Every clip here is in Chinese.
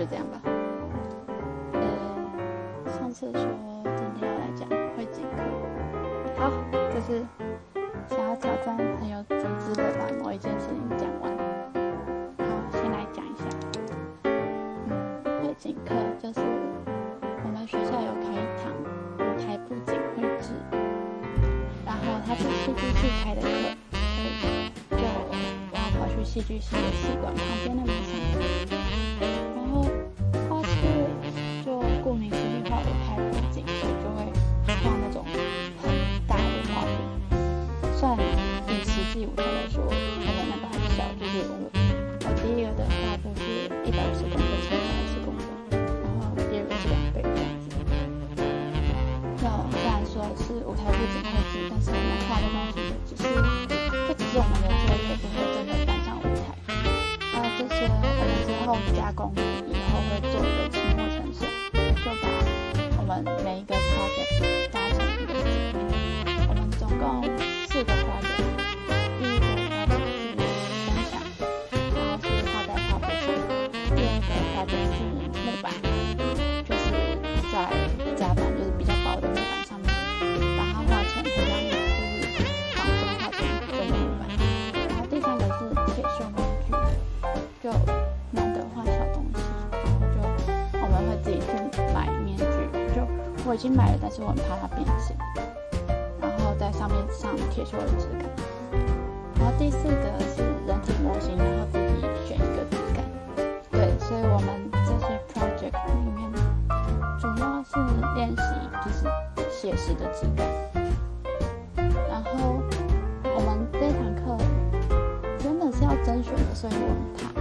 就这样吧。呃，上次说今天要来讲会景课，好，就是想要挑战很有组织的把某一件事情讲完。好，先来讲一下，嗯，会景课就是我们学校有开一堂舞台布景绘制，然后它是戏剧系开的课，所以就我要跑去戏剧系的戏馆旁边那边上我已经买了，但是我很怕它变形，然后在上面上铁锈的质感。然后第四个是人体模型，然后自己选一个质感。对，所以我们这些 project 里面主要是练习就是写实的质感。然后我们这堂课原本是要甄选的，所以我很怕。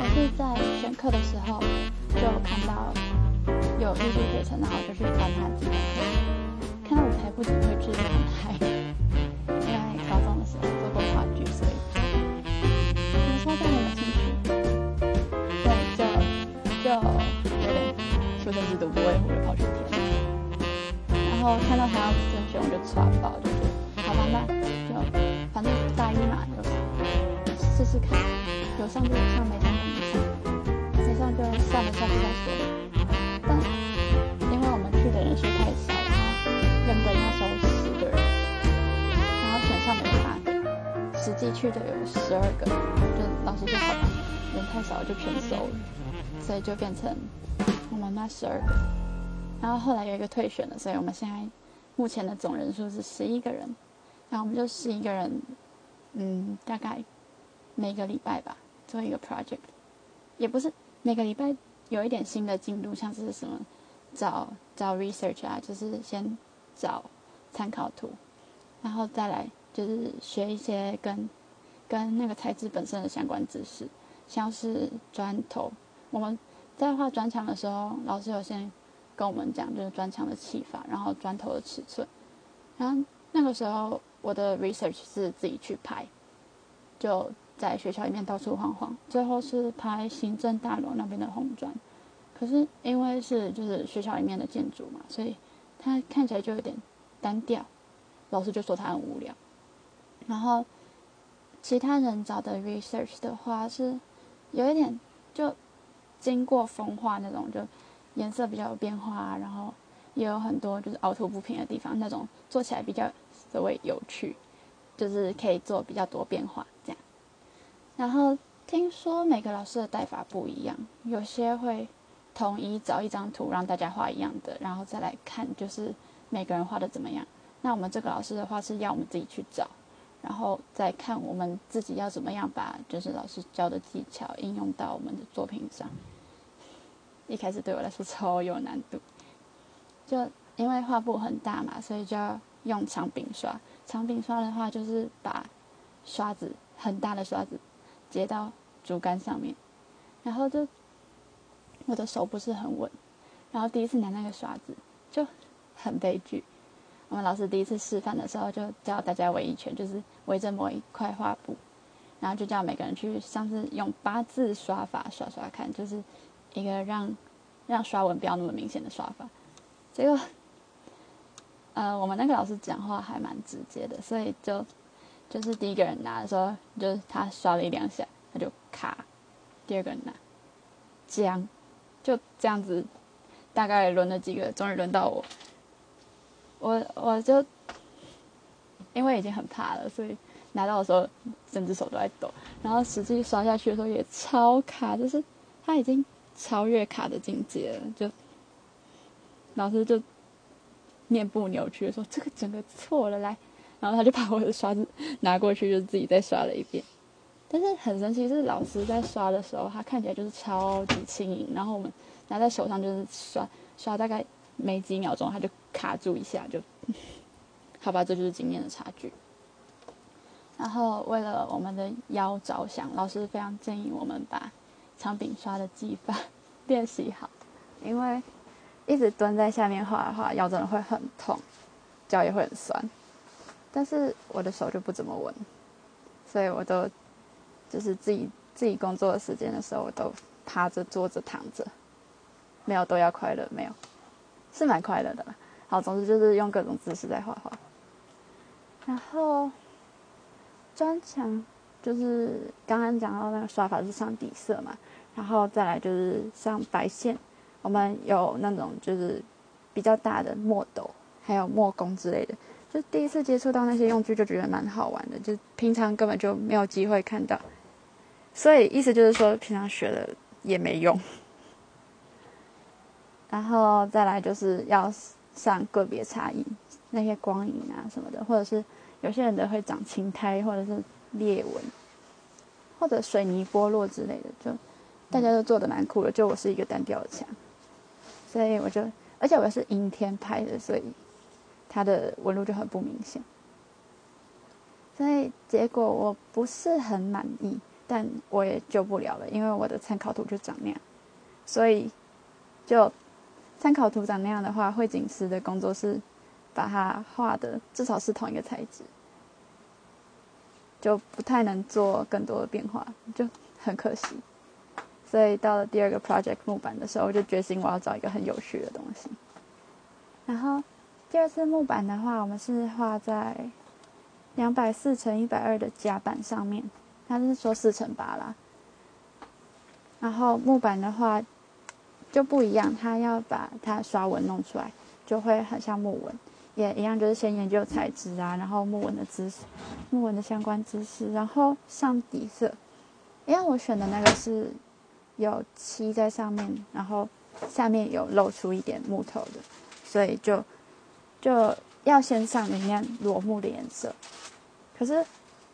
我是在选课的时候有艺术学程，然后就去翻他自己看到舞台不仅会制就很嗨，因为高中的时候做过话剧，所以我说这很有兴趣，对，就就有点出生之犊不畏虎的跑去填，然后看到他要甄选，我就刷爆，就觉得好吧，那就反正大一嘛，就试试看，有上就有上，没上就没上，没上就算了，下次再说。个，实际去的有十二个，就老师就好吧，人太少就全收了，所以就变成我们那十二个。然后后来有一个退选了，所以我们现在目前的总人数是十一个人，然后我们就十一个人，嗯，大概每个礼拜吧做一个 project，也不是每个礼拜有一点新的进度，像是什么找找 research 啊，就是先找参考图，然后再来就是学一些跟跟那个材质本身的相关知识，像是砖头。我们在画砖墙的时候，老师有先跟我们讲，就是砖墙的砌法，然后砖头的尺寸。然后那个时候我的 research 是自己去拍，就在学校里面到处晃晃，最后是拍行政大楼那边的红砖。可是因为是就是学校里面的建筑嘛，所以它看起来就有点单调，老师就说它很无聊。然后其他人找的 research 的话是有一点就经过风化那种，就颜色比较有变化，然后也有很多就是凹凸不平的地方，那种做起来比较所谓有趣，就是可以做比较多变化这样。然后听说每个老师的带法不一样，有些会统一找一张图让大家画一样的，然后再来看就是每个人画的怎么样。那我们这个老师的话是要我们自己去找，然后再看我们自己要怎么样把就是老师教的技巧应用到我们的作品上。一开始对我来说超有难度，就因为画布很大嘛，所以就要用长柄刷。长柄刷的话，就是把刷子很大的刷子接到竹竿上面，然后就我的手不是很稳，然后第一次拿那个刷子就很悲剧。我们老师第一次示范的时候，就叫大家围一圈，就是围着某一块画布，然后就叫每个人去，像是用八字刷法刷刷看，就是一个让让刷纹不要那么明显的刷法。结果，呃，我们那个老师讲话还蛮直接的，所以就就是第一个人拿的时候，就是他刷了一两下，他就卡；第二个人拿，僵，就这样子，大概轮了几个，终于轮到我，我我就因为已经很怕了，所以拿到的时候整只手都在抖，然后实际刷下去的时候也超卡，就是它已经超越卡的境界了，就老师就面部扭曲说这个整个错了来，然后他就把我的刷子拿过去，就自己再刷了一遍。但是很神奇，是老师在刷的时候，他看起来就是超级轻盈，然后我们拿在手上就是刷刷大概没几秒钟，他就卡住一下，就好吧，这就是经验的差距。然后为了我们的腰着想，老师非常建议我们把长柄刷的技法 练习好，因为一直蹲在下面画的话，腰真的会很痛，脚也会很酸。但是我的手就不怎么稳，所以我都。就是自己自己工作的时间的时候，我都趴着、坐着、躺着，没有都要快乐，没有，是蛮快乐的。好，总之就是用各种姿势在画画。然后专长就是刚刚讲到那个刷法是上底色嘛，然后再来就是上白线。我们有那种就是比较大的墨斗，还有墨工之类的。就第一次接触到那些用具，就觉得蛮好玩的。就平常根本就没有机会看到。所以意思就是说，平常学了也没用。然后再来就是要上个别差异，那些光影啊什么的，或者是有些人的会长青苔，或者是裂纹，或者水泥剥落之类的，就大家都做的蛮酷的。就我是一个单调的墙，所以我就，而且我是阴天拍的，所以它的纹路就很不明显。所以结果我不是很满意。但我也救不了了，因为我的参考图就长那样，所以就参考图长那样的话，绘景师的工作室把它画的至少是同一个材质，就不太能做更多的变化，就很可惜。所以到了第二个 project 木板的时候，我就决心我要找一个很有趣的东西。然后第二次木板的话，我们是画在两百四乘一百二的夹板上面。他是说四乘八啦，然后木板的话就不一样，他要把它刷纹弄出来，就会很像木纹，也一样就是先研究材质啊，然后木纹的知识，木纹的相关知识，然后上底色。因为我选的那个是有漆在上面，然后下面有露出一点木头的，所以就就要先上里面裸木的颜色，可是。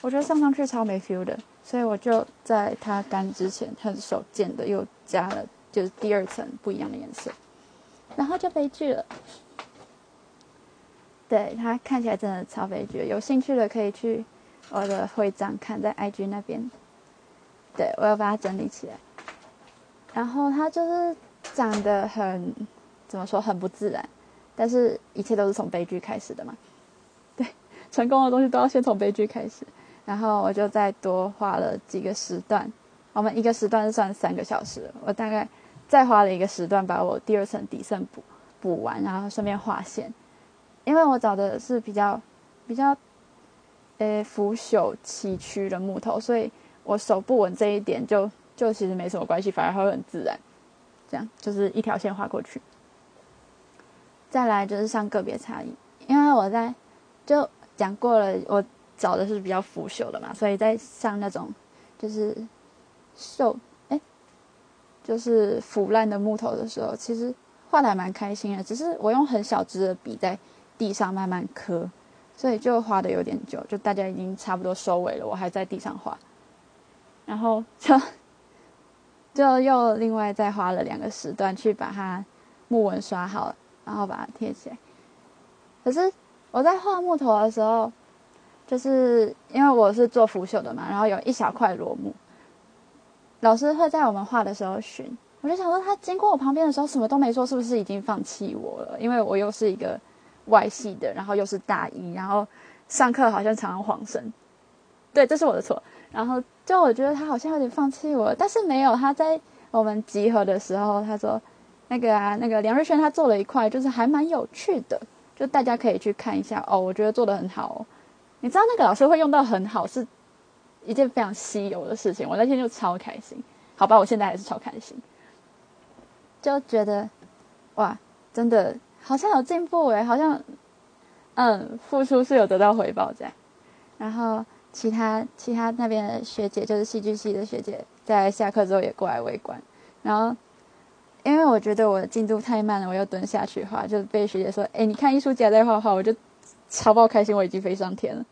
我觉得上上去超没 feel 的，所以我就在它干之前很手贱的又加了就是第二层不一样的颜色，然后就悲剧了。对它看起来真的超悲剧，有兴趣的可以去我的徽章看，在 IG 那边。对我要把它整理起来。然后它就是长得很怎么说很不自然，但是一切都是从悲剧开始的嘛。对，成功的东西都要先从悲剧开始。然后我就再多画了几个时段，我们一个时段是算三个小时，我大概再花了一个时段把我第二层底色补补完，然后顺便画线，因为我找的是比较比较，呃腐朽崎岖的木头，所以我手不稳这一点就就其实没什么关系，反而会很自然，这样就是一条线画过去。再来就是上个别差异，因为我在就讲过了我。找的是比较腐朽的嘛，所以在上那种就是瘦，就是腐烂的木头的时候，其实画的还蛮开心的。只是我用很小支的笔在地上慢慢刻，所以就画的有点久。就大家已经差不多收尾了，我还在地上画，然后就就又另外再花了两个时段去把它木纹刷好，然后把它贴起来。可是我在画木头的时候。就是因为我是做腐朽的嘛，然后有一小块裸木，老师会在我们画的时候寻，我就想说他经过我旁边的时候什么都没说，是不是已经放弃我了？因为我又是一个外系的，然后又是大一，然后上课好像常常晃神，对，这是我的错。然后就我觉得他好像有点放弃我，但是没有，他在我们集合的时候他说那个啊，那个梁瑞轩他做了一块，就是还蛮有趣的，就大家可以去看一下哦，我觉得做的很好。你知道那个老师会用到很好，是一件非常稀有的事情。我那天就超开心，好吧，我现在还是超开心。就觉得哇，真的好像有进步诶，好像嗯，付出是有得到回报这样。然后其他其他那边的学姐，就是戏剧系的学姐，在下课之后也过来围观。然后因为我觉得我的进度太慢了，我又蹲下去画，就被学姐说：“哎，你看艺术家在画画。”我就超爆开心，我已经飞上天了。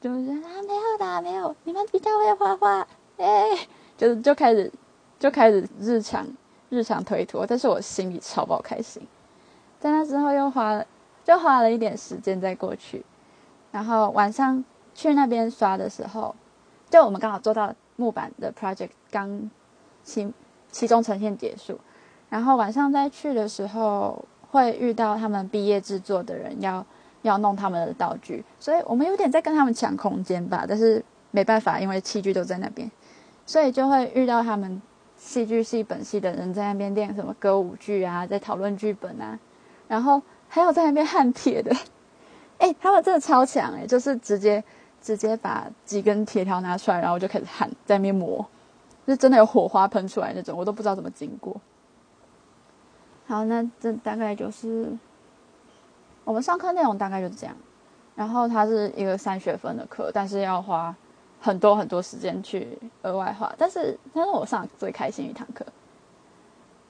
就是啊，没有的，没有，你们比较会画画，哎，就是就开始就开始日常日常推脱，但是我心里超爆开心。在那之后又花了就花了一点时间再过去，然后晚上。去那边刷的时候，就我们刚好做到木板的 project 刚期期中呈现结束，然后晚上再去的时候会遇到他们毕业制作的人要要弄他们的道具，所以我们有点在跟他们抢空间吧，但是没办法，因为器具都在那边，所以就会遇到他们戏剧系本系的人在那边练什么歌舞剧啊，在讨论剧本啊，然后还有在那边焊铁的，哎，他们真的超强哎，就是直接。直接把几根铁条拿出来，然后就开始焊，在那边磨，就真的有火花喷出来那种，我都不知道怎么经过。好，那这大概就是我们上课内容大概就是这样。然后它是一个三学分的课，但是要花很多很多时间去额外画，但是它是我上最开心一堂课。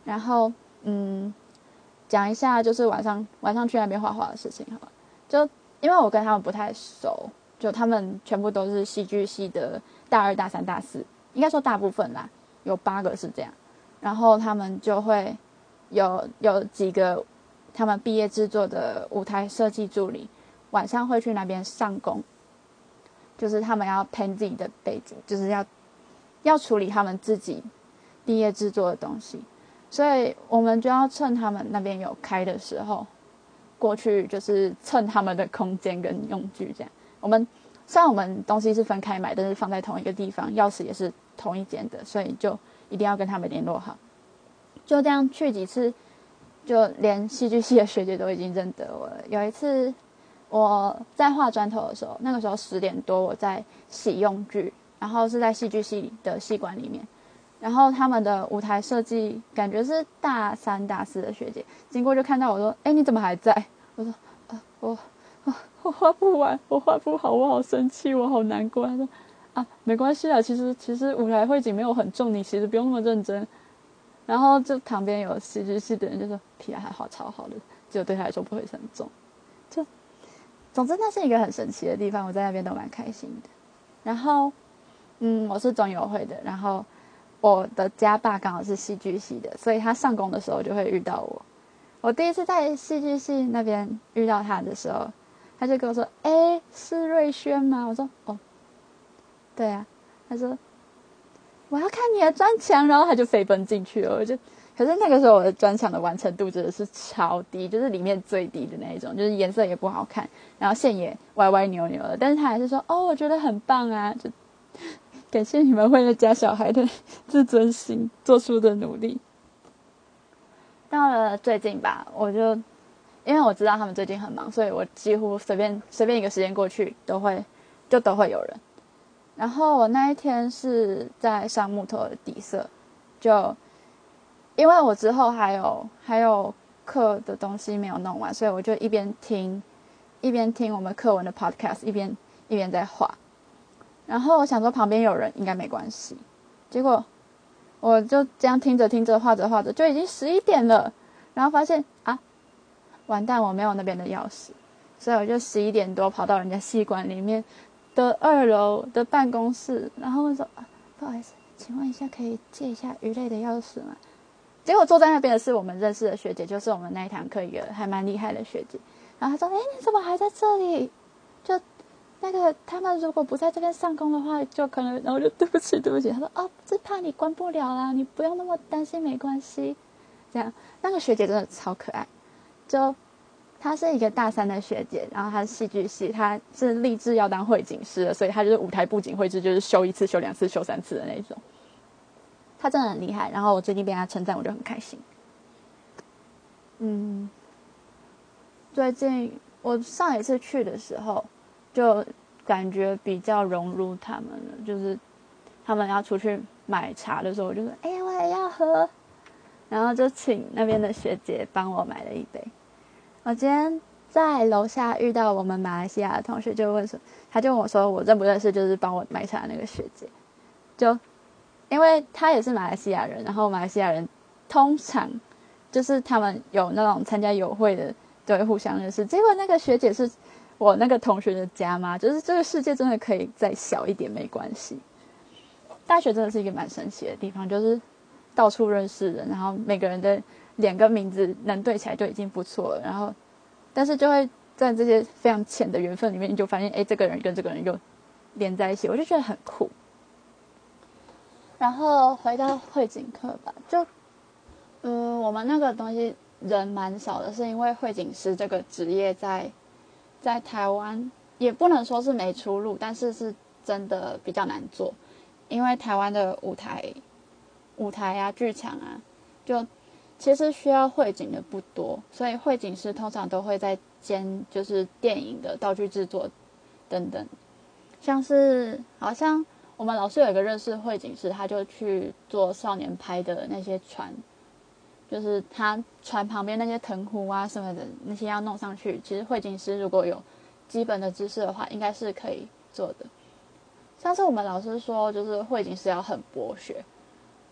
然后嗯，讲一下就是晚上晚上去那边画画的事情，好吧？就因为我跟他们不太熟。就他们全部都是戏剧系的大二、大三、大四，应该说大部分啦，有八个是这样。然后他们就会有有几个他们毕业制作的舞台设计助理，晚上会去那边上工，就是他们要喷自己的背景，就是要要处理他们自己毕业制作的东西，所以我们就要趁他们那边有开的时候过去，就是蹭他们的空间跟用具这样。我们虽然我们东西是分开买，但是放在同一个地方，钥匙也是同一间的，所以就一定要跟他们联络好。就这样去几次，就连戏剧系的学姐都已经认得我了。有一次我在画砖头的时候，那个时候十点多，我在洗用具，然后是在戏剧系的戏馆里面，然后他们的舞台设计感觉是大三、大四的学姐经过就看到我说：“哎，你怎么还在？”我说：“啊，我。”我画不完，我画不好，我好生气，我好难过。他说：“啊，没关系啊，其实其实舞台绘景没有很重，你其实不用那么认真。”然后就旁边有戏剧系的人就说：“皮还好超好的，就对他来说不会很重。”就总之那是一个很神奇的地方，我在那边都蛮开心的。然后，嗯，我是中友会的，然后我的家爸刚好是戏剧系的，所以他上工的时候就会遇到我。我第一次在戏剧系那边遇到他的时候。他就跟我说：“哎，是瑞轩吗？”我说：“哦，对啊。”他说：“我要看你的砖墙。”然后他就飞奔进去了。我就，可是那个时候我的砖墙的完成度真的是超低，就是里面最低的那一种，就是颜色也不好看，然后线也歪歪扭扭的。但是他还是说：“哦，我觉得很棒啊！”就感谢你们为了家小孩的自尊心做出的努力。到了最近吧，我就。因为我知道他们最近很忙，所以我几乎随便随便一个时间过去都会，就都会有人。然后我那一天是在上木头的底色，就因为我之后还有还有课的东西没有弄完，所以我就一边听一边听我们课文的 podcast，一边一边在画。然后我想说旁边有人应该没关系，结果我就这样听着听着画着画着就已经十一点了，然后发现啊。完蛋，我没有那边的钥匙，所以我就十一点多跑到人家戏馆里面的二楼的办公室，然后问说啊：“不好意思，请问一下，可以借一下鱼类的钥匙吗？”结果坐在那边的是我们认识的学姐，就是我们那一堂课一个还蛮厉害的学姐。然后她说：“哎，你怎么还在这里？就那个他们如果不在这边上工的话，就可能……”然后就对不起，对不起。她说：“哦，是怕你关不了啦，你不用那么担心，没关系。”这样，那个学姐真的超可爱。就她是一个大三的学姐，然后她是戏剧系，她是立志要当会景师的，所以她就是舞台布景绘制，就是修一次、修两次、修三次的那种。她真的很厉害，然后我最近被她称赞，我就很开心。嗯，最近我上一次去的时候，就感觉比较融入他们了，就是他们要出去买茶的时候，我就说：“哎呀，我也要喝。”然后就请那边的学姐帮我买了一杯。我今天在楼下遇到我们马来西亚的同学，就问说，他就问我说，我认不认识就是帮我买茶那个学姐？就因为他也是马来西亚人，然后马来西亚人通常就是他们有那种参加友会的，就会互相认识。结果那个学姐是我那个同学的家妈，就是这个世界真的可以再小一点没关系。大学真的是一个蛮神奇的地方，就是到处认识人，然后每个人的脸跟名字能对起来就已经不错了。然后，但是就会在这些非常浅的缘分里面，你就发现，哎，这个人跟这个人又连在一起，我就觉得很酷。然后回到汇景课吧，就，嗯，我们那个东西人蛮少的，是因为汇景师这个职业在，在台湾也不能说是没出路，但是是真的比较难做，因为台湾的舞台，舞台啊、剧场啊，就其实需要会景的不多，所以会景师通常都会在兼就是电影的道具制作等等，像是好像。我们老师有一个认识会景师，他就去做少年拍的那些船，就是他船旁边那些藤壶啊什么的那些要弄上去。其实会景师如果有基本的知识的话，应该是可以做的。上次我们老师说，就是会景师要很博学，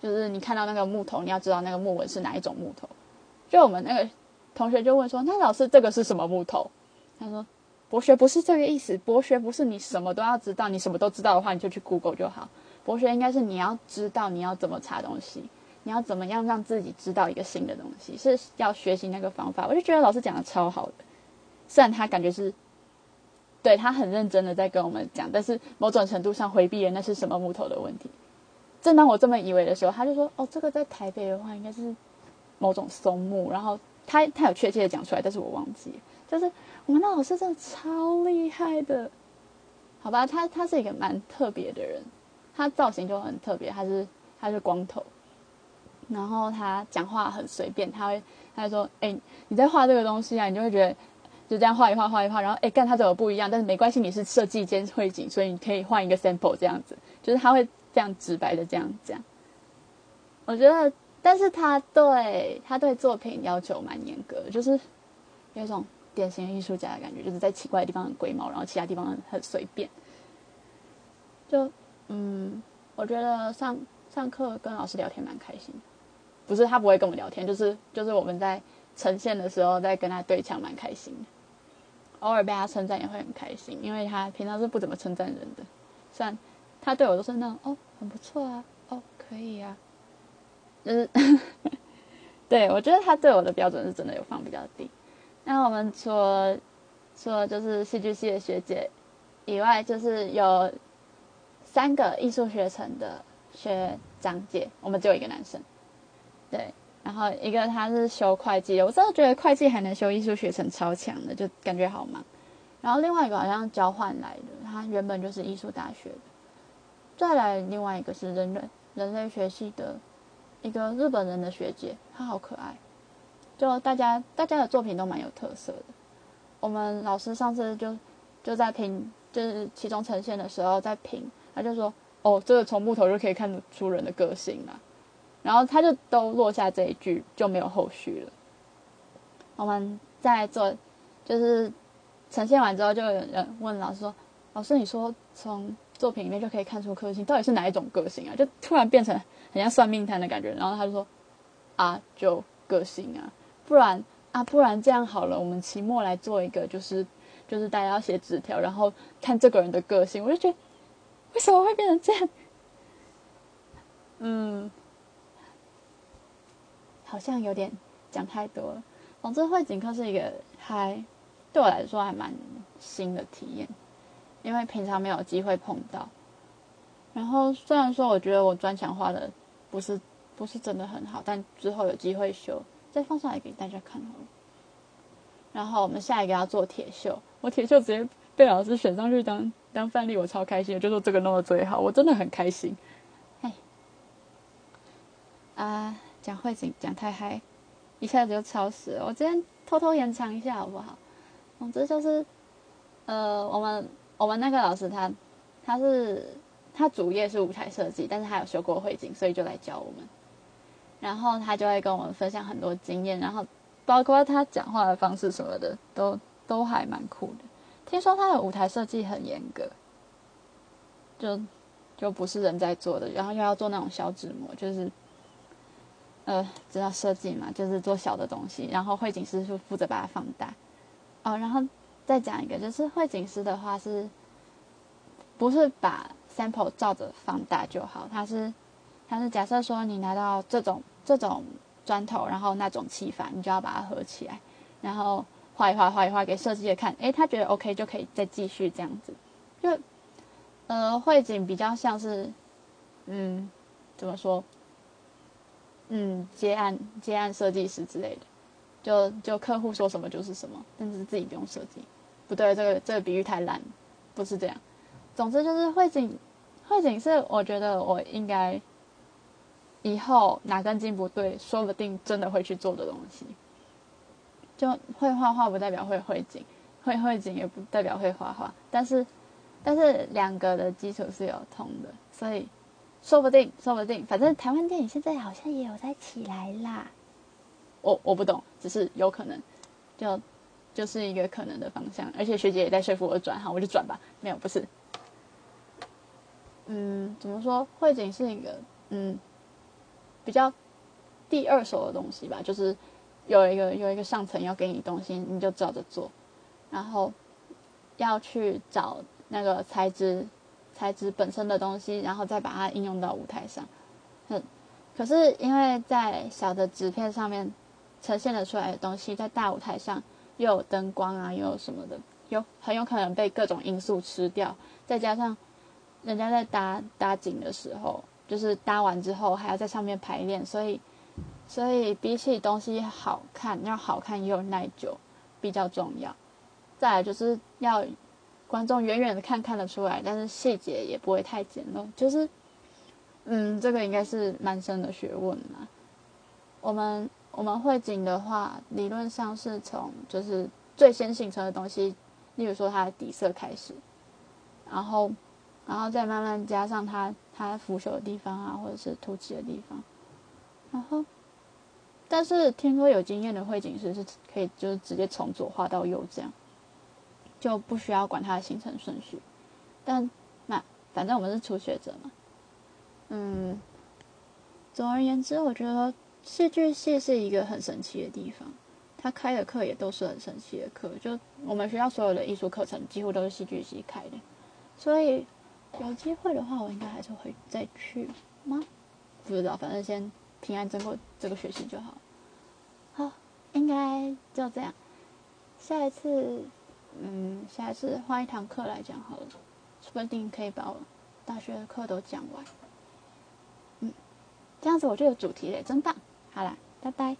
就是你看到那个木头，你要知道那个木纹是哪一种木头。就我们那个同学就问说：“那老师这个是什么木头？”他说。博学不是这个意思，博学不是你什么都要知道，你什么都知道的话，你就去 Google 就好。博学应该是你要知道你要怎么查东西，你要怎么样让自己知道一个新的东西，是要学习那个方法。我就觉得老师讲的超好的，虽然他感觉是对他很认真的在跟我们讲，但是某种程度上回避了那是什么木头的问题。正当我这么以为的时候，他就说：“哦，这个在台北的话应该是某种松木。”然后他他有确切的讲出来，但是我忘记，就是。我们那老师真的超厉害的，好吧？他他是一个蛮特别的人，他造型就很特别，他是他是光头，然后他讲话很随便，他会他就说：“哎，你在画这个东西啊？”你就会觉得就这样画一画画一画，然后哎，干他怎么不一样？但是没关系，你是设计兼绘景，所以你可以换一个 sample 这样子，就是他会这样直白的这样讲。我觉得，但是他对他对作品要求蛮严格的，就是有一种。典型的艺术家的感觉，就是在奇怪的地方很龟毛，然后其他地方很随便。就嗯，我觉得上上课跟老师聊天蛮开心，不是他不会跟我聊天，就是就是我们在呈现的时候在跟他对枪蛮开心的。偶尔被他称赞也会很开心，因为他平常是不怎么称赞人的，虽然他对我都是那种哦很不错啊，哦可以啊，就是 对我觉得他对我的标准是真的有放比较低。那我们除了除了就是戏剧系的学姐以外，就是有三个艺术学程的学长姐，我们只有一个男生。对，然后一个他是修会计的，我真的觉得会计还能修艺术学程超强的，就感觉好忙。然后另外一个好像交换来的，他原本就是艺术大学的。再来另外一个是人类人类学系的一个日本人的学姐，她好可爱。就大家大家的作品都蛮有特色的。我们老师上次就就在评，就是其中呈现的时候在评，他就说：“哦，这个从木头就可以看出人的个性啦。”然后他就都落下这一句，就没有后续了。我们在做，就是呈现完之后，就有人问老师说：“老师，你说从作品里面就可以看出个性，到底是哪一种个性啊？”就突然变成很像算命摊的感觉。然后他就说：“啊，就个性啊。”不然啊，不然这样好了，我们期末来做一个，就是就是大家要写纸条，然后看这个人的个性。我就觉得，为什么会变成这样？嗯，好像有点讲太多了。总之，会景课是一个还对我来说还蛮新的体验，因为平常没有机会碰到。然后虽然说我觉得我专强画的不是不是真的很好，但之后有机会修。再放上来给大家看好了。然后我们下一个要做铁锈，我铁锈直接被老师选上去当当范例，我超开心，就说这个弄的最好，我真的很开心。嘿，啊，讲会景讲太嗨，一下子就超时了。我今天偷偷延长一下好不好？总之就是，呃，我们我们那个老师他他是他主业是舞台设计，但是他有修过会景，所以就来教我们。然后他就会跟我们分享很多经验，然后包括他讲话的方式什么的，都都还蛮酷的。听说他的舞台设计很严格，就就不是人在做的，然后又要做那种小纸模，就是呃，知道设计嘛，就是做小的东西，然后绘景师是负责把它放大。哦，然后再讲一个，就是绘景师的话是，不是把 sample 照着放大就好？他是，他是假设说你拿到这种这种砖头，然后那种砌法，你就要把它合起来，然后画一画，画一画给设计的看，诶，他觉得 OK 就可以再继续这样子。就，呃，绘景比较像是，嗯，怎么说？嗯，接案接案设计师之类的。就就客户说什么就是什么，但是自己不用设计，不对，这个这个比喻太烂，不是这样。总之就是绘景，绘景是我觉得我应该以后哪根筋不对，说不定真的会去做的东西。就会画画不代表会绘景，会绘景也不代表会画画，但是但是两个的基础是有通的，所以说不定说不定，反正台湾电影现在好像也有在起来啦。我我不懂，只是有可能，就就是一个可能的方向，而且学姐也在说服我转，哈，我就转吧。没有，不是，嗯，怎么说？汇景是一个嗯比较第二手的东西吧，就是有一个有一个上层要给你东西，你就照着做，然后要去找那个材质材质本身的东西，然后再把它应用到舞台上。嗯，可是因为在小的纸片上面。呈现的出来的东西，在大舞台上又有灯光啊，又有什么的，有很有可能被各种因素吃掉。再加上人家在搭搭景的时候，就是搭完之后还要在上面排练，所以所以比起东西好看，要好看又耐久比较重要。再来就是要观众远远的看看得出来，但是细节也不会太简陋。就是嗯，这个应该是蛮深的学问嘛。我们。我们绘景的话，理论上是从就是最先形成的东西，例如说它的底色开始，然后，然后再慢慢加上它它腐朽的地方啊，或者是凸起的地方，然后，但是听说有经验的绘景师是可以就是直接从左画到右这样，就不需要管它的行程顺序，但那反正我们是初学者嘛，嗯，总而言之，我觉得。戏剧系是一个很神奇的地方，他开的课也都是很神奇的课。就我们学校所有的艺术课程几乎都是戏剧系开的，所以有机会的话，我应该还是会再去吗？不知道，反正先平安经过这个学习就好。好，应该就这样。下一次，嗯，下一次换一堂课来讲好了，说不定可以把我大学的课都讲完。嗯，这样子我就有主题了，真棒。好了，拜拜。